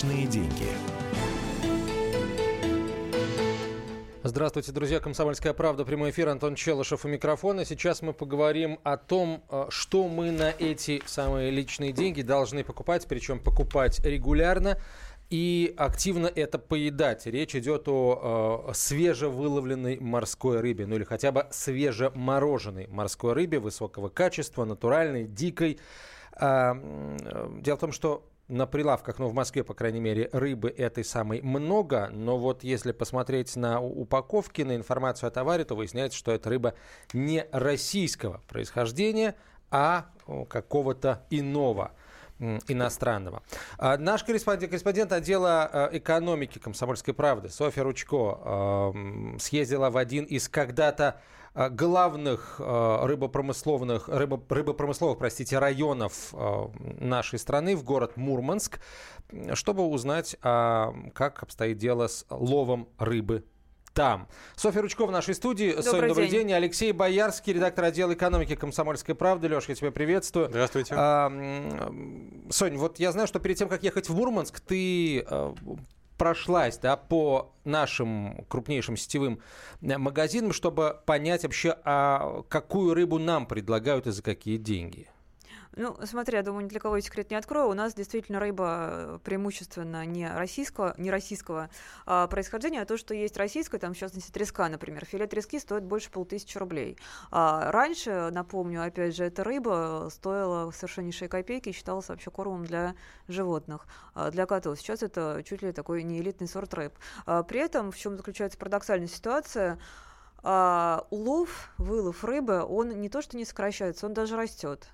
Личные деньги. Здравствуйте, друзья. Комсомольская правда. Прямой эфир. Антон Челышев у микрофона. Сейчас мы поговорим о том, э, что мы на эти самые личные деньги должны покупать, причем покупать регулярно и активно это поедать. Речь идет о э, свежевыловленной морской рыбе, ну или хотя бы свежемороженой морской рыбе высокого качества, натуральной, дикой. Э, дело в том, что на прилавках, ну, в Москве, по крайней мере, рыбы этой самой много, но вот если посмотреть на упаковки, на информацию о товаре, то выясняется, что это рыба не российского происхождения, а какого-то иного иностранного. А наш корреспондент, корреспондент отдела э, экономики «Комсомольской правды» Софья Ручко э, съездила в один из когда-то Э, главных рыбопромысловых, рыбо, рыбопромысловых простите, районов нашей страны, в город Мурманск, чтобы узнать, а, как обстоит дело с ловом рыбы там. Софья Ручкова в нашей студии. Добрый Соня, добрый день. день. Алексей Боярский, редактор отдела экономики «Комсомольской правды». Леша, я тебя приветствую. Здравствуйте. А, Сонь, вот я знаю, что перед тем, как ехать в Мурманск, ты прошлась да, по нашим крупнейшим сетевым э, магазинам, чтобы понять вообще, а какую рыбу нам предлагают и за какие деньги? Ну, смотри, я думаю, ни для кого секрет не открою. У нас действительно рыба э, преимущественно не российского, не российского а, происхождения, а то, что есть российское, там, в частности, треска, например. Филе трески стоит больше полтысячи рублей. А раньше, напомню, опять же, эта рыба стоила совершеннейшие копейки и считалась вообще кормом для животных, а, для котов. Сейчас это чуть ли такой не элитный сорт рыб. А, при этом, в чем заключается парадоксальная ситуация, а, улов, вылов рыбы, он не то что не сокращается, он даже растет.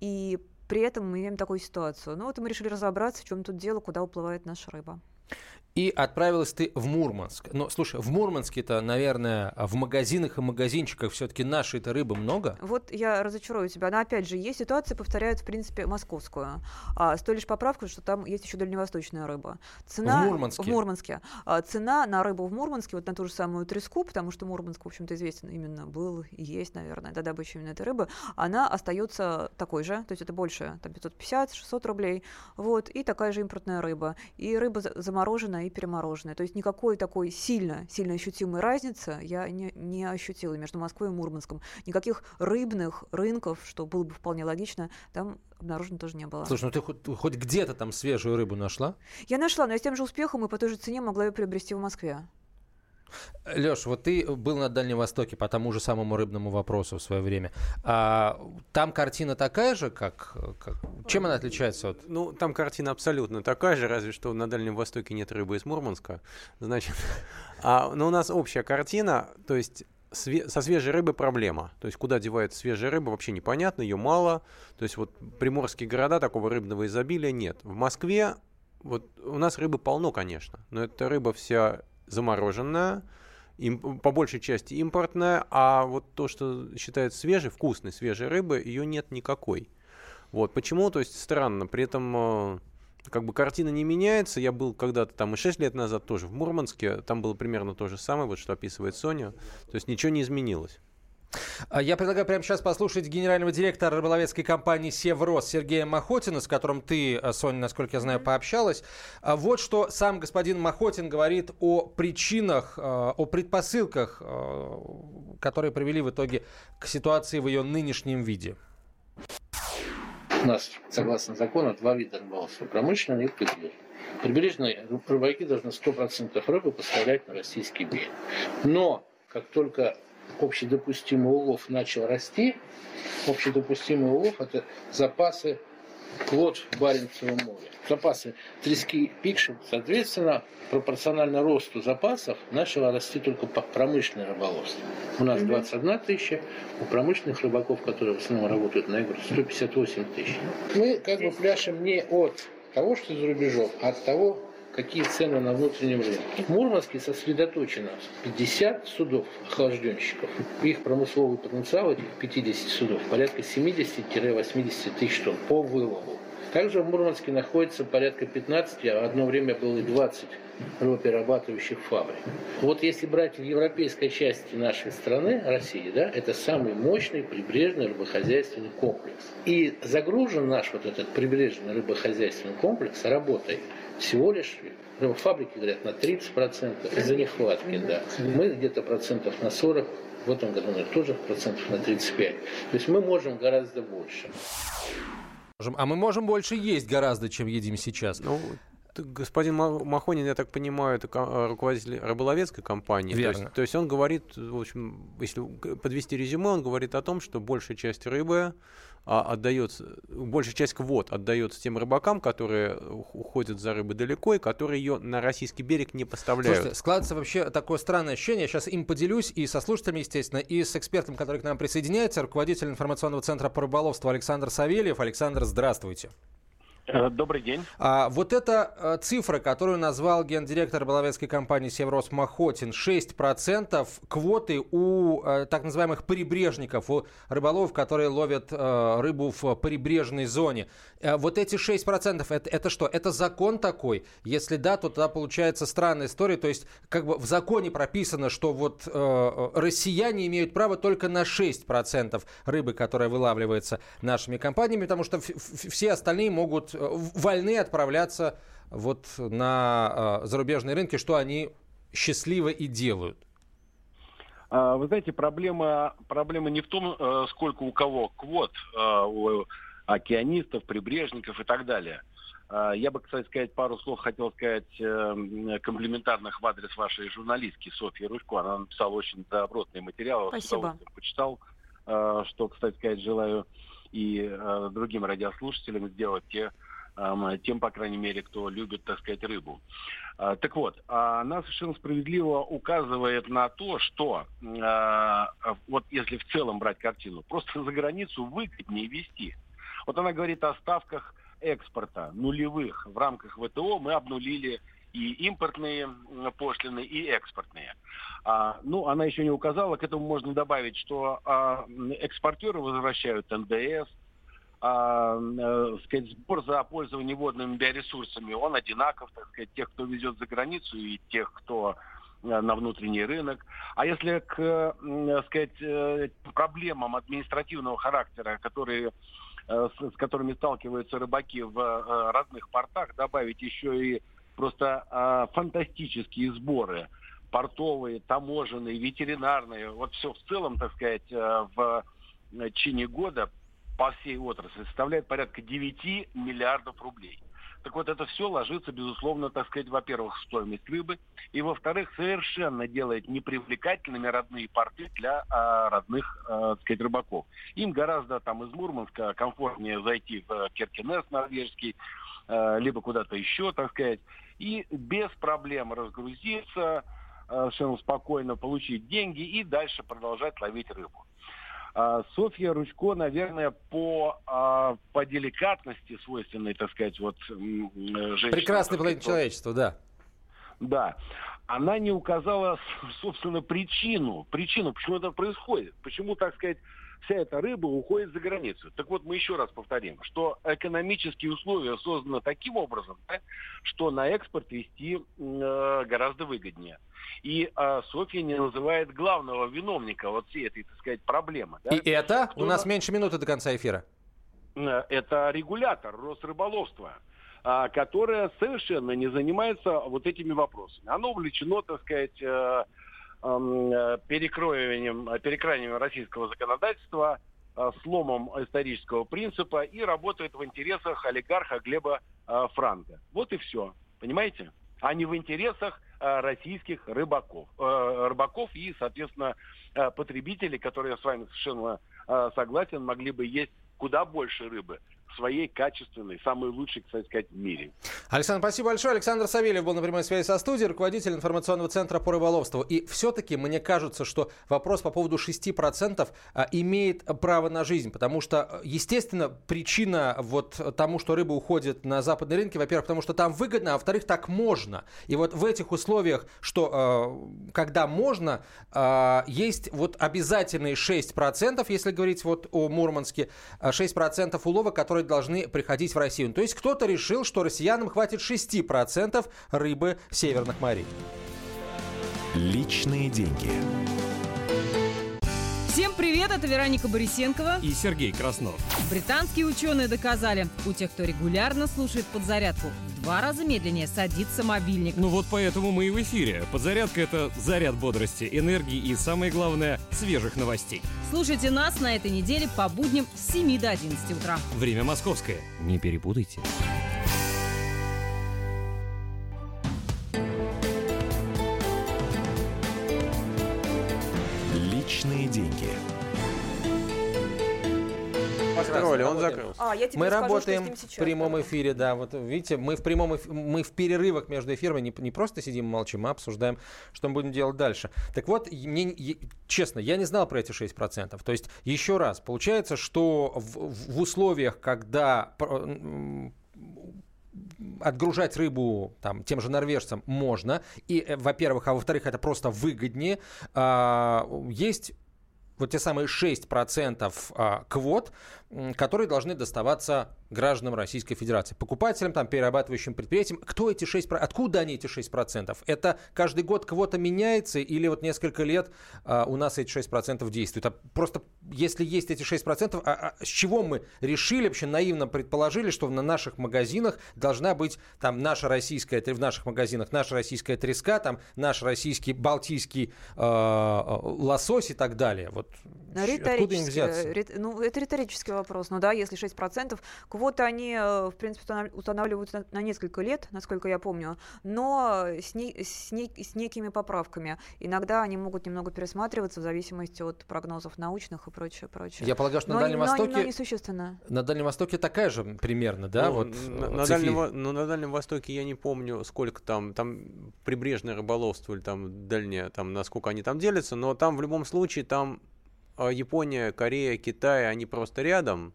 И при этом мы имеем такую ситуацию. Ну вот мы решили разобраться, в чем тут дело, куда уплывает наша рыба. И отправилась ты в Мурманск. Но, слушай, в Мурманске-то, наверное, в магазинах и магазинчиках все-таки нашей-то рыбы много? Вот я разочарую тебя. Но, опять же, есть ситуация, повторяют, в принципе, московскую. А, с той лишь поправкой, что там есть еще дальневосточная рыба. Цена... В Мурманске? В Мурманске. А, цена на рыбу в Мурманске, вот на ту же самую треску, потому что Мурманск, в общем-то, известен именно был и есть, наверное, до добычи именно этой рыбы, она остается такой же, то есть это больше, там, 550-600 рублей, вот, и такая же импортная рыба. И рыба замороженная и перемороженное. То есть никакой такой сильно, сильно ощутимой разницы я не, не ощутила между Москвой и Мурманском. Никаких рыбных рынков, что было бы вполне логично, там обнаружено тоже не было. Слушай, ну ты хоть, хоть где-то там свежую рыбу нашла? Я нашла, но я с тем же успехом и по той же цене могла ее приобрести в Москве. Леш, вот ты был на Дальнем Востоке по тому же самому рыбному вопросу в свое время. А, там картина такая же, как, как... Чем она отличается от... Ну, там картина абсолютно такая же, разве что на Дальнем Востоке нет рыбы из Мурманска. Значит, а, но у нас общая картина, то есть со свежей рыбой проблема. То есть куда девается свежая рыба, вообще непонятно, ее мало. То есть вот приморские города такого рыбного изобилия нет. В Москве вот у нас рыбы полно, конечно, но эта рыба вся замороженная, им, по большей части импортная, а вот то, что считается свежей, вкусной, свежей рыбы, ее нет никакой. Вот, почему, то есть странно, при этом э, как бы картина не меняется. Я был когда-то там и 6 лет назад тоже в Мурманске, там было примерно то же самое, вот что описывает Соня, то есть ничего не изменилось. А я предлагаю прямо сейчас послушать генерального директора рыболовецкой компании «Севрос» Сергея Махотина, с которым ты, э, Соня, насколько я знаю, пообщалась. А вот что сам господин Махотин говорит о причинах, э, о предпосылках, э, которые привели в итоге к ситуации в ее нынешнем виде. У нас, согласно закону, два вида рыболовства – промышленный и прибрежный. Прибрежные рыбаки должны 100% рыбы поставлять на российский берег. Но как только общедопустимый улов начал расти. Общедопустимый улов – это запасы плод в Баренцевом море. Запасы трески пикши, соответственно, пропорционально росту запасов начало расти только промышленное рыболовство. У нас 21 тысяча, у промышленных рыбаков, которые в основном работают на игру, 158 тысяч. Мы как бы пляшем не от того, что за рубежом, а от того, какие цены на внутреннем рынке. В Мурманске сосредоточено 50 судов охлажденщиков. Их промысловый потенциал этих 50 судов порядка 70-80 тысяч тонн по вылову. Также в Мурманске находится порядка 15, а одно время было и 20 рыбоперерабатывающих фабрик. Вот если брать в европейской части нашей страны, России, да, это самый мощный прибрежный рыбохозяйственный комплекс. И загружен наш вот этот прибрежный рыбохозяйственный комплекс работой всего лишь фабрики говорят на 30% из-за нехватки, да. Мы где-то процентов на 40, в этом году, наверное, тоже процентов на 35. То есть мы можем гораздо больше. А мы можем больше есть гораздо, чем едим сейчас. Ну, господин Махонин, я так понимаю, это руководитель рыболовецкой компании. Верно. То есть, то есть он говорит, в общем, если подвести резюме, он говорит о том, что большая часть рыбы а, отдается, большая часть квот отдается тем рыбакам, которые уходят за рыбой далеко и которые ее на российский берег не поставляют. Слушайте, складывается вообще такое странное ощущение, я сейчас им поделюсь и со слушателями, естественно, и с экспертом, который к нам присоединяется, руководитель информационного центра по рыболовству Александр Савельев. Александр, здравствуйте. Э, добрый день. А, вот эта а, цифра, которую назвал гендиректор Баловецкой компании «Северос» Махотин, 6% квоты у а, так называемых прибрежников, у рыболовов, которые ловят а, рыбу в прибрежной зоне. А, вот эти 6% это, это что? Это закон такой? Если да, то тогда получается странная история. То есть как бы в законе прописано, что вот а, россияне имеют право только на 6% рыбы, которая вылавливается нашими компаниями, потому что все остальные могут вольны отправляться вот на э, зарубежные рынки, что они счастливо и делают? А, вы знаете, проблема, проблема не в том, э, сколько у кого квот, э, у океанистов, прибрежников и так далее. А, я бы, кстати, сказать пару слов хотел сказать комплиментарных в адрес вашей журналистки Софьи Ручко. Она написала очень добротный материал. Спасибо. Почитал, что, кстати сказать, желаю и другим радиослушателям сделать те тем, по крайней мере, кто любит, так сказать, рыбу. А, так вот, она совершенно справедливо указывает на то, что а, вот если в целом брать картину, просто за границу выгоднее вести. Вот она говорит о ставках экспорта нулевых в рамках ВТО мы обнулили и импортные пошлины, и экспортные. А, ну, она еще не указала, к этому можно добавить, что а, экспортеры возвращают НДС, а, э, сказать, сбор за пользование водными биоресурсами, он одинаков, так сказать, тех, кто везет за границу и тех, кто э, на внутренний рынок. А если к э, сказать, проблемам административного характера, которые, с, которыми сталкиваются рыбаки в родных портах, добавить еще и просто фантастические сборы портовые, таможенные, ветеринарные, вот все в целом, так сказать, в течение года по всей отрасли составляет порядка 9 миллиардов рублей. Так вот, это все ложится, безусловно, так сказать, во-первых, в стоимость рыбы, и, во-вторых, совершенно делает непривлекательными родные порты для а, родных, а, так сказать, рыбаков. Им гораздо там из Мурманска комфортнее зайти в Керкинес норвежский, а, либо куда-то еще, так сказать, и без проблем разгрузиться, а, совершенно спокойно получить деньги и дальше продолжать ловить рыбу. А, Софья Ручко, наверное, по, а, по деликатности свойственной, так сказать, вот женщине. Прекрасный половина человечества, да. Да. Она не указала, собственно, причину, причину, почему это происходит. Почему, так сказать, вся эта рыба уходит за границу. Так вот, мы еще раз повторим, что экономические условия созданы таким образом, да, что на экспорт вести э, гораздо выгоднее. И э, Софья не называет главного виновника вот всей этой, так сказать, проблемы. Да? И это? Кто У нас на... меньше минуты до конца эфира. Э, это регулятор Росрыболовства а, которое совершенно не занимается вот этими вопросами. Оно увлечено, так сказать, Э, перекроением, перекраиванием российского законодательства, э, сломом исторического принципа и работает в интересах олигарха Глеба э, Франка. Вот и все. Понимаете? А не в интересах российских рыбаков. Рыбаков и, соответственно, потребителей, которые, я с вами совершенно согласен, могли бы есть куда больше рыбы своей качественной, самой лучшей, кстати сказать, в мире. Александр, спасибо большое. Александр Савельев был на прямой связи со студией, руководитель информационного центра по рыболовству. И все-таки мне кажется, что вопрос по поводу 6% а, имеет право на жизнь, потому что, естественно, причина вот тому, что рыба уходит на западные рынки, во-первых, потому что там выгодно, а во-вторых, так можно. И вот в этих условиях, что а, когда можно, а, есть вот обязательные 6%, если говорить вот о Мурманске, 6% улова, которые должны приходить в Россию. То есть кто-то решил, что россиянам хватит 6% рыбы северных морей. Личные деньги. Всем привет, это Вероника Борисенкова и Сергей Краснов. Британские ученые доказали, у тех, кто регулярно слушает подзарядку, в два раза медленнее садится мобильник. Ну вот поэтому мы и в эфире. Подзарядка – это заряд бодрости, энергии и, самое главное, свежих новостей. Слушайте нас на этой неделе по будням с 7 до 11 утра. Время московское. Не перепутайте. Построили, он закрылся. А, я тебе Мы скажу, работаем что с ним в сейчас. прямом Давай. эфире, да. Вот видите, мы в прямом эф- мы в перерывах между эфирами не, не просто сидим и молчим, а обсуждаем, что мы будем делать дальше. Так вот, мне, честно, я не знал про эти 6%. То есть, еще раз, получается, что в, в условиях, когда отгружать рыбу там, тем же норвежцам можно. И, э, во-первых, а во-вторых, это просто выгоднее. А, есть вот те самые 6% а, квот, которые должны доставаться гражданам Российской Федерации. Покупателям, там, перерабатывающим предприятиям. Кто эти 6%? Откуда они, эти 6%? Это каждый год квота меняется или вот несколько лет а, у нас эти 6% действуют? А просто если есть эти 6%, а, а с чего мы решили, вообще наивно предположили, что на наших магазинах должна быть там наша российская, в наших магазинах наша российская треска, там наш российский балтийский э, лосось и так далее. Вот откуда им взяться? рит- ну, это риторический вопрос. Ну да, если 6%, квоты они, э, в принципе, устанавливаются на, на несколько лет, насколько я помню, но с, не- с не- с некими поправками. Иногда они могут немного пересматриваться в зависимости от прогнозов научных и прочее, прочее. Я полагаю, что но, на Дальнем но- но Востоке... несущественно. На Дальнем Востоке такая же примерно, да? Ну, вот, на, э, на цифри. Дальнем, ну, на Дальнем Востоке я не помню, сколько там, там прибрежное рыболовство или там дальнее, там насколько они там делятся, но там в любом случае там Япония, Корея, Китай, они просто рядом,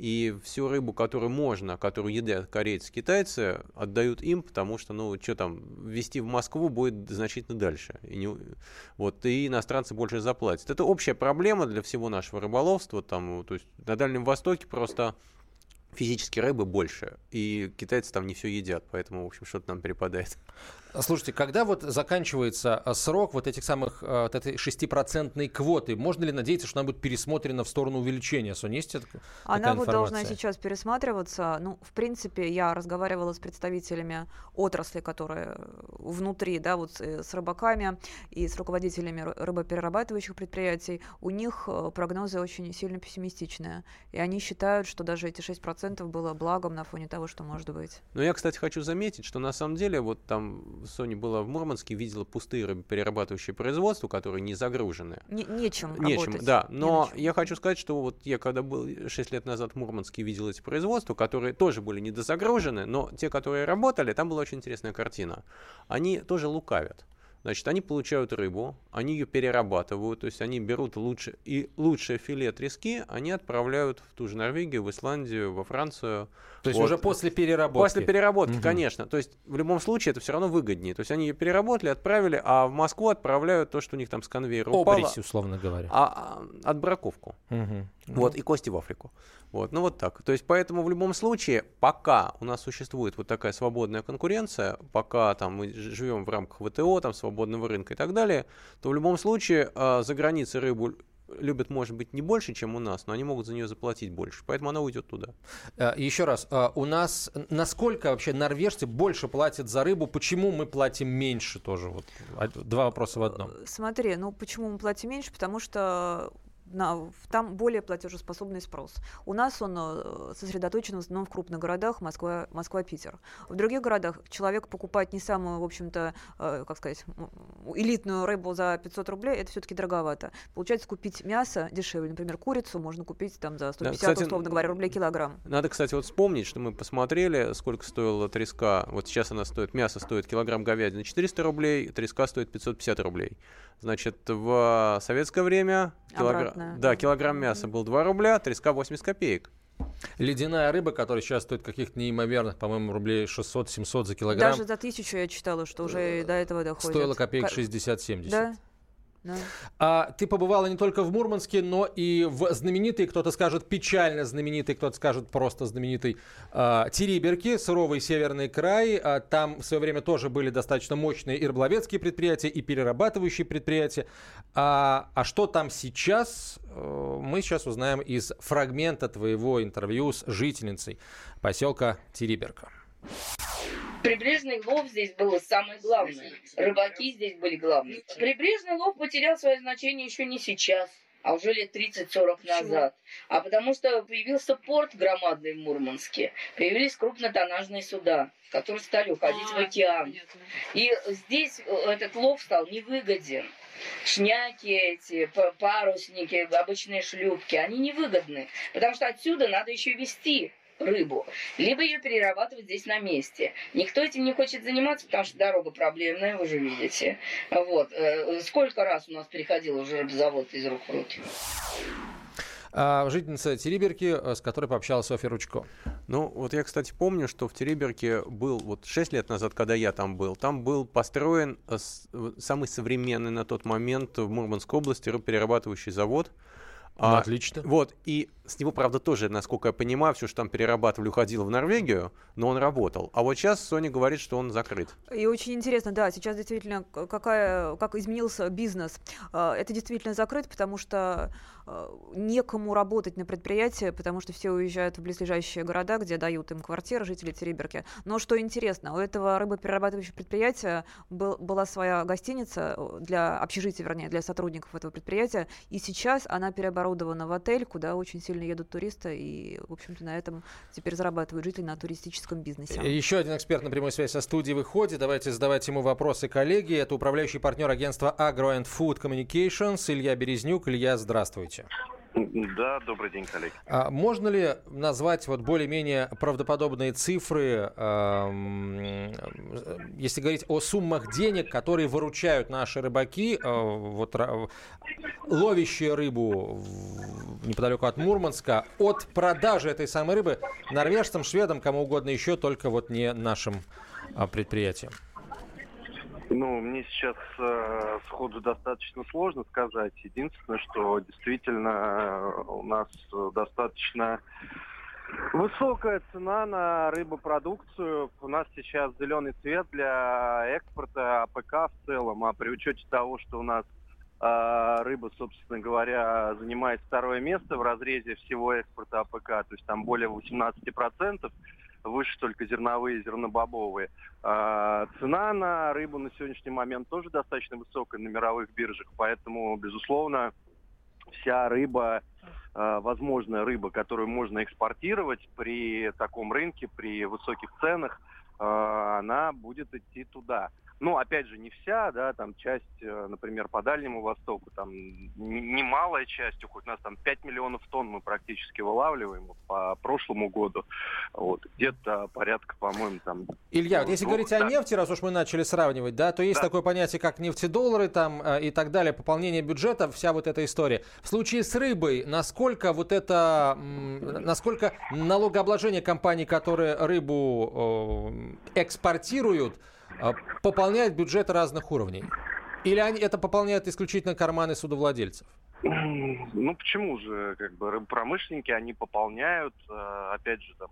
и всю рыбу, которую можно, которую едят корейцы, китайцы, отдают им, потому что, ну, что там, везти в Москву будет значительно дальше. И не, вот, и иностранцы больше заплатят. Это общая проблема для всего нашего рыболовства. Там, то есть на Дальнем Востоке просто физически рыбы больше, и китайцы там не все едят, поэтому, в общем, что-то нам перепадает. Слушайте, когда вот заканчивается э, срок вот этих самых, э, вот этой шестипроцентной квоты, можно ли надеяться, что она будет пересмотрена в сторону увеличения? Соня, есть это- Она вот должна сейчас пересматриваться. Ну, в принципе, я разговаривала с представителями отрасли, которые внутри, да, вот с, э, рыбаками и с руководителями ры- рыбоперерабатывающих предприятий. У них э, прогнозы очень сильно пессимистичные. И они считают, что даже эти 6% было благом на фоне того, что может быть. Но я, кстати, хочу заметить, что на самом деле, вот там Соня была в Мурманске, видела пустые рыбоперерабатывающие производства, которые не загружены. Не- нечем Нечем, работать. да. Не Но чем. я хочу сказать, что вот я когда был 6 лет назад в Мурманске, видел эти производства, которые тоже были недозагружены, но те, которые работали, там была очень интересная картина. Они тоже лукавят. Значит, они получают рыбу, они ее перерабатывают, то есть они берут лучше, и лучшее филе трески они отправляют в ту же Норвегию, в Исландию, во Францию. То есть Вот. уже после переработки? После переработки, Мгм. конечно. То есть в любом случае это все равно выгоднее. То есть они ее переработали, отправили, а в Москву отправляют то, что у них там с конвейера упало. Обрись, условно говоря. А, а, отбраковку. Вот, и кости в Африку. Вот, ну вот так. То есть, поэтому в любом случае, пока у нас существует вот такая свободная конкуренция, пока там мы живем в рамках ВТО, там свободного рынка и так далее, то в любом случае а, за границей рыбу любят, может быть, не больше, чем у нас, но они могут за нее заплатить больше. Поэтому она уйдет туда. Э, Еще раз, э, у нас насколько вообще норвежцы больше платят за рыбу? Почему мы платим меньше тоже? Вот а- два вопроса в одном. Э, Смотри, ну почему мы платим меньше? Потому что на- там более платежеспособный спрос. У нас он э, сосредоточен в основном в крупных городах Москва, Москва, Питер. В других городах человек покупать не самую, в общем-то, э, как сказать, элитную рыбу за 500 рублей, это все-таки дороговато. Получается, купить мясо дешевле. Например, курицу можно купить там за 150, кстати, условно говоря, рублей килограмм. Надо, кстати, вот вспомнить, что мы посмотрели, сколько стоила треска. Вот сейчас она стоит, мясо стоит килограмм говядины 400 рублей, треска стоит 550 рублей. Значит, в советское время килогра- Обратно. да, килограмм мяса был 2 рубля, треска 80 копеек. Ледяная рыба, которая сейчас стоит каких-то неимоверных, по-моему, рублей 600-700 за килограмм, Даже за тысячу я читала, что уже до этого доходит. стоила копеек Ка- 60-70. Да. А, ты побывала не только в Мурманске, но и в знаменитой, кто-то скажет печально знаменитый, кто-то скажет просто знаменитый а, Териберки, суровый северный край. А, там в свое время тоже были достаточно мощные и рыболовецкие предприятия, и перерабатывающие предприятия. А, а что там сейчас, э, мы сейчас узнаем из фрагмента твоего интервью с жительницей поселка Териберка. Прибрежный лов здесь был самое главное. Рыбаки здесь были главные. Прибрежный лов потерял свое значение еще не сейчас, а уже лет 30-40 назад. А потому что появился порт громадный в Мурманске. Появились крупнотоннажные суда, которые стали уходить в а, океан. И здесь э, этот лов стал невыгоден шняки эти, парусники, обычные шлюпки, они невыгодны, потому что отсюда надо еще вести рыбу, либо ее перерабатывать здесь на месте. Никто этим не хочет заниматься, потому что дорога проблемная, вы же видите. Вот. Э, сколько раз у нас переходил уже рыбзавод из рук в руки? А, жительница Териберки, э, с которой пообщалась Софья Ручко. Ну, вот я, кстати, помню, что в Териберке был, вот 6 лет назад, когда я там был, там был построен э, самый современный на тот момент в Мурманской области рыбоперерабатывающий завод. Ну, а, отлично. Вот, и с него, правда, тоже, насколько я понимаю, все, что там перерабатывали, уходило в Норвегию, но он работал. А вот сейчас Sony говорит, что он закрыт. И очень интересно, да, сейчас действительно, какая, как изменился бизнес. А, это действительно закрыт, потому что а, некому работать на предприятии, потому что все уезжают в близлежащие города, где дают им квартиры жители Тереберки. Но что интересно, у этого рыбоперерабатывающего предприятия был, была своя гостиница для общежития, вернее, для сотрудников этого предприятия, и сейчас она переоборудована в отель, куда очень сильно едут туристы, и, в общем-то, на этом теперь зарабатывают жители на туристическом бизнесе. Еще один эксперт на прямой связи со студией выходит. Давайте задавать ему вопросы коллеги. Это управляющий партнер агентства Agro and Food Communications Илья Березнюк. Илья, здравствуйте. Да, добрый день, коллеги. А можно ли назвать вот более-менее правдоподобные цифры, э, если говорить о суммах денег, которые выручают наши рыбаки, э, вот ловящие рыбу неподалеку от Мурманска, от продажи этой самой рыбы норвежцам, шведам, кому угодно еще, только вот не нашим э, предприятиям? Ну, мне сейчас э, сходу достаточно сложно сказать. Единственное, что действительно э, у нас достаточно высокая цена на рыбопродукцию. У нас сейчас зеленый цвет для экспорта АПК в целом. А при учете того, что у нас э, рыба, собственно говоря, занимает второе место в разрезе всего экспорта АПК, то есть там более 18%, выше только зерновые, зернобобовые. А, цена на рыбу на сегодняшний момент тоже достаточно высокая на мировых биржах, поэтому, безусловно, вся рыба, а, возможная рыба, которую можно экспортировать при таком рынке, при высоких ценах, а, она будет идти туда. Ну, опять же, не вся, да, там часть, э, например, по Дальнему Востоку, там немалая часть, хоть у нас там 5 миллионов тонн мы практически вылавливаем по прошлому году. Вот, где-то порядка, по-моему, там... Илья, вот если двух, говорить да. о нефти, раз уж мы начали сравнивать, да, то есть да. такое понятие, как нефтедоллары там э, и так далее, пополнение бюджета, вся вот эта история. В случае с рыбой, насколько вот это, насколько налогообложение компаний, которые рыбу э, экспортируют, пополняет бюджеты разных уровней? Или они, это пополняет исключительно карманы судовладельцев? Ну почему же, как бы промышленники, они пополняют, э, опять же, там,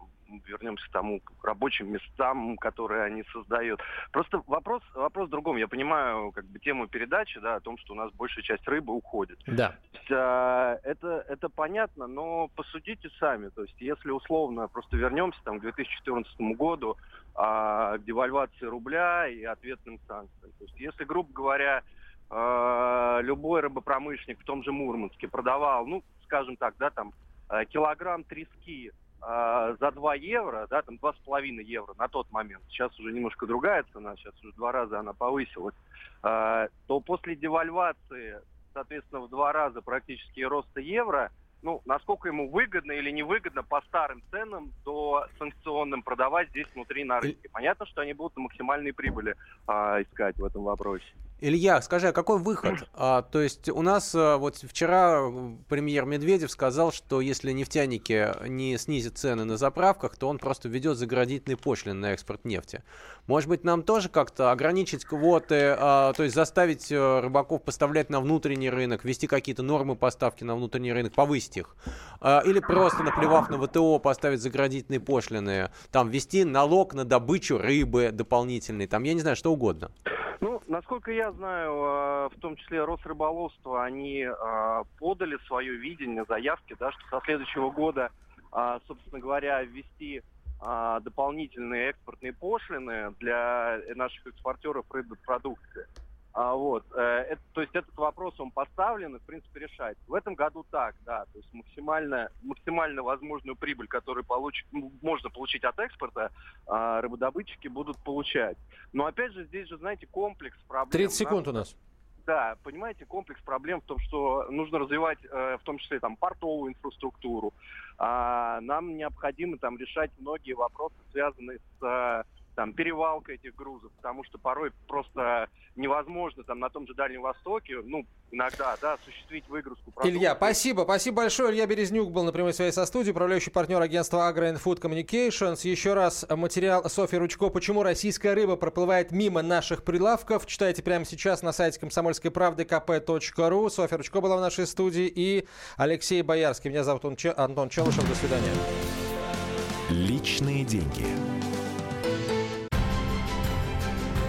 вернемся к тому к рабочим местам, которые они создают. Просто вопрос, вопрос в другом. Я понимаю, как бы тему передачи, да, о том, что у нас большая часть рыбы уходит. Да. То есть, а, это, это понятно, но посудите сами. То есть, если условно просто вернемся там, к 2014 году, а, к девальвации рубля и ответным санкциям. То есть, если, грубо говоря, а, любой рыбопромышленник в том же Мурманске продавал, ну, скажем так, да, там, а, килограмм трески э, за 2 евро, да, там 2,5 евро на тот момент, сейчас уже немножко другая цена, сейчас уже два раза она повысилась, э, то после девальвации, соответственно, в два раза практически роста евро, ну, насколько ему выгодно или невыгодно по старым ценам до санкционным продавать здесь внутри на рынке. Понятно, что они будут максимальные прибыли а, искать в этом вопросе. Илья, скажи, а какой выход? А, то есть у нас а, вот вчера премьер Медведев сказал, что если нефтяники не снизят цены на заправках, то он просто ведет заградительные пошлины на экспорт нефти. Может быть, нам тоже как-то ограничить квоты, а, то есть заставить а, рыбаков поставлять на внутренний рынок, ввести какие-то нормы поставки на внутренний рынок, повысить их? А, или просто, наплевав на ВТО, поставить заградительные пошлины, там ввести налог на добычу рыбы дополнительный, там, я не знаю, что угодно. Ну, насколько я знаю, э, в том числе Росрыболовство, они э, подали свое видение, заявки, да, что со следующего года, э, собственно говоря, ввести дополнительные экспортные пошлины для наших экспортеров рыбной продукции. А, вот, э, это, то есть этот вопрос, он поставлен и, в принципе, решается. В этом году так, да, то есть максимально, максимально возможную прибыль, которую получ, можно получить от экспорта, э, рыбодобытчики будут получать. Но, опять же, здесь же, знаете, комплекс проблем. 30 секунд у нас. Да, понимаете, комплекс проблем в том, что нужно развивать, э, в том числе, там, портовую инфраструктуру. А нам необходимо там решать многие вопросы, связанные с там, перевалка этих грузов, потому что порой просто невозможно там на том же Дальнем Востоке, ну, иногда, да, осуществить выгрузку продуктов. Илья, спасибо, спасибо большое. Илья Березнюк был на прямой связи со студией, управляющий партнер агентства Agro and Food Communications. Еще раз материал Софьи Ручко «Почему российская рыба проплывает мимо наших прилавков». Читайте прямо сейчас на сайте комсомольской правды kp.ru. Софья Ручко была в нашей студии и Алексей Боярский. Меня зовут Антон Челышев. До свидания. Личные деньги.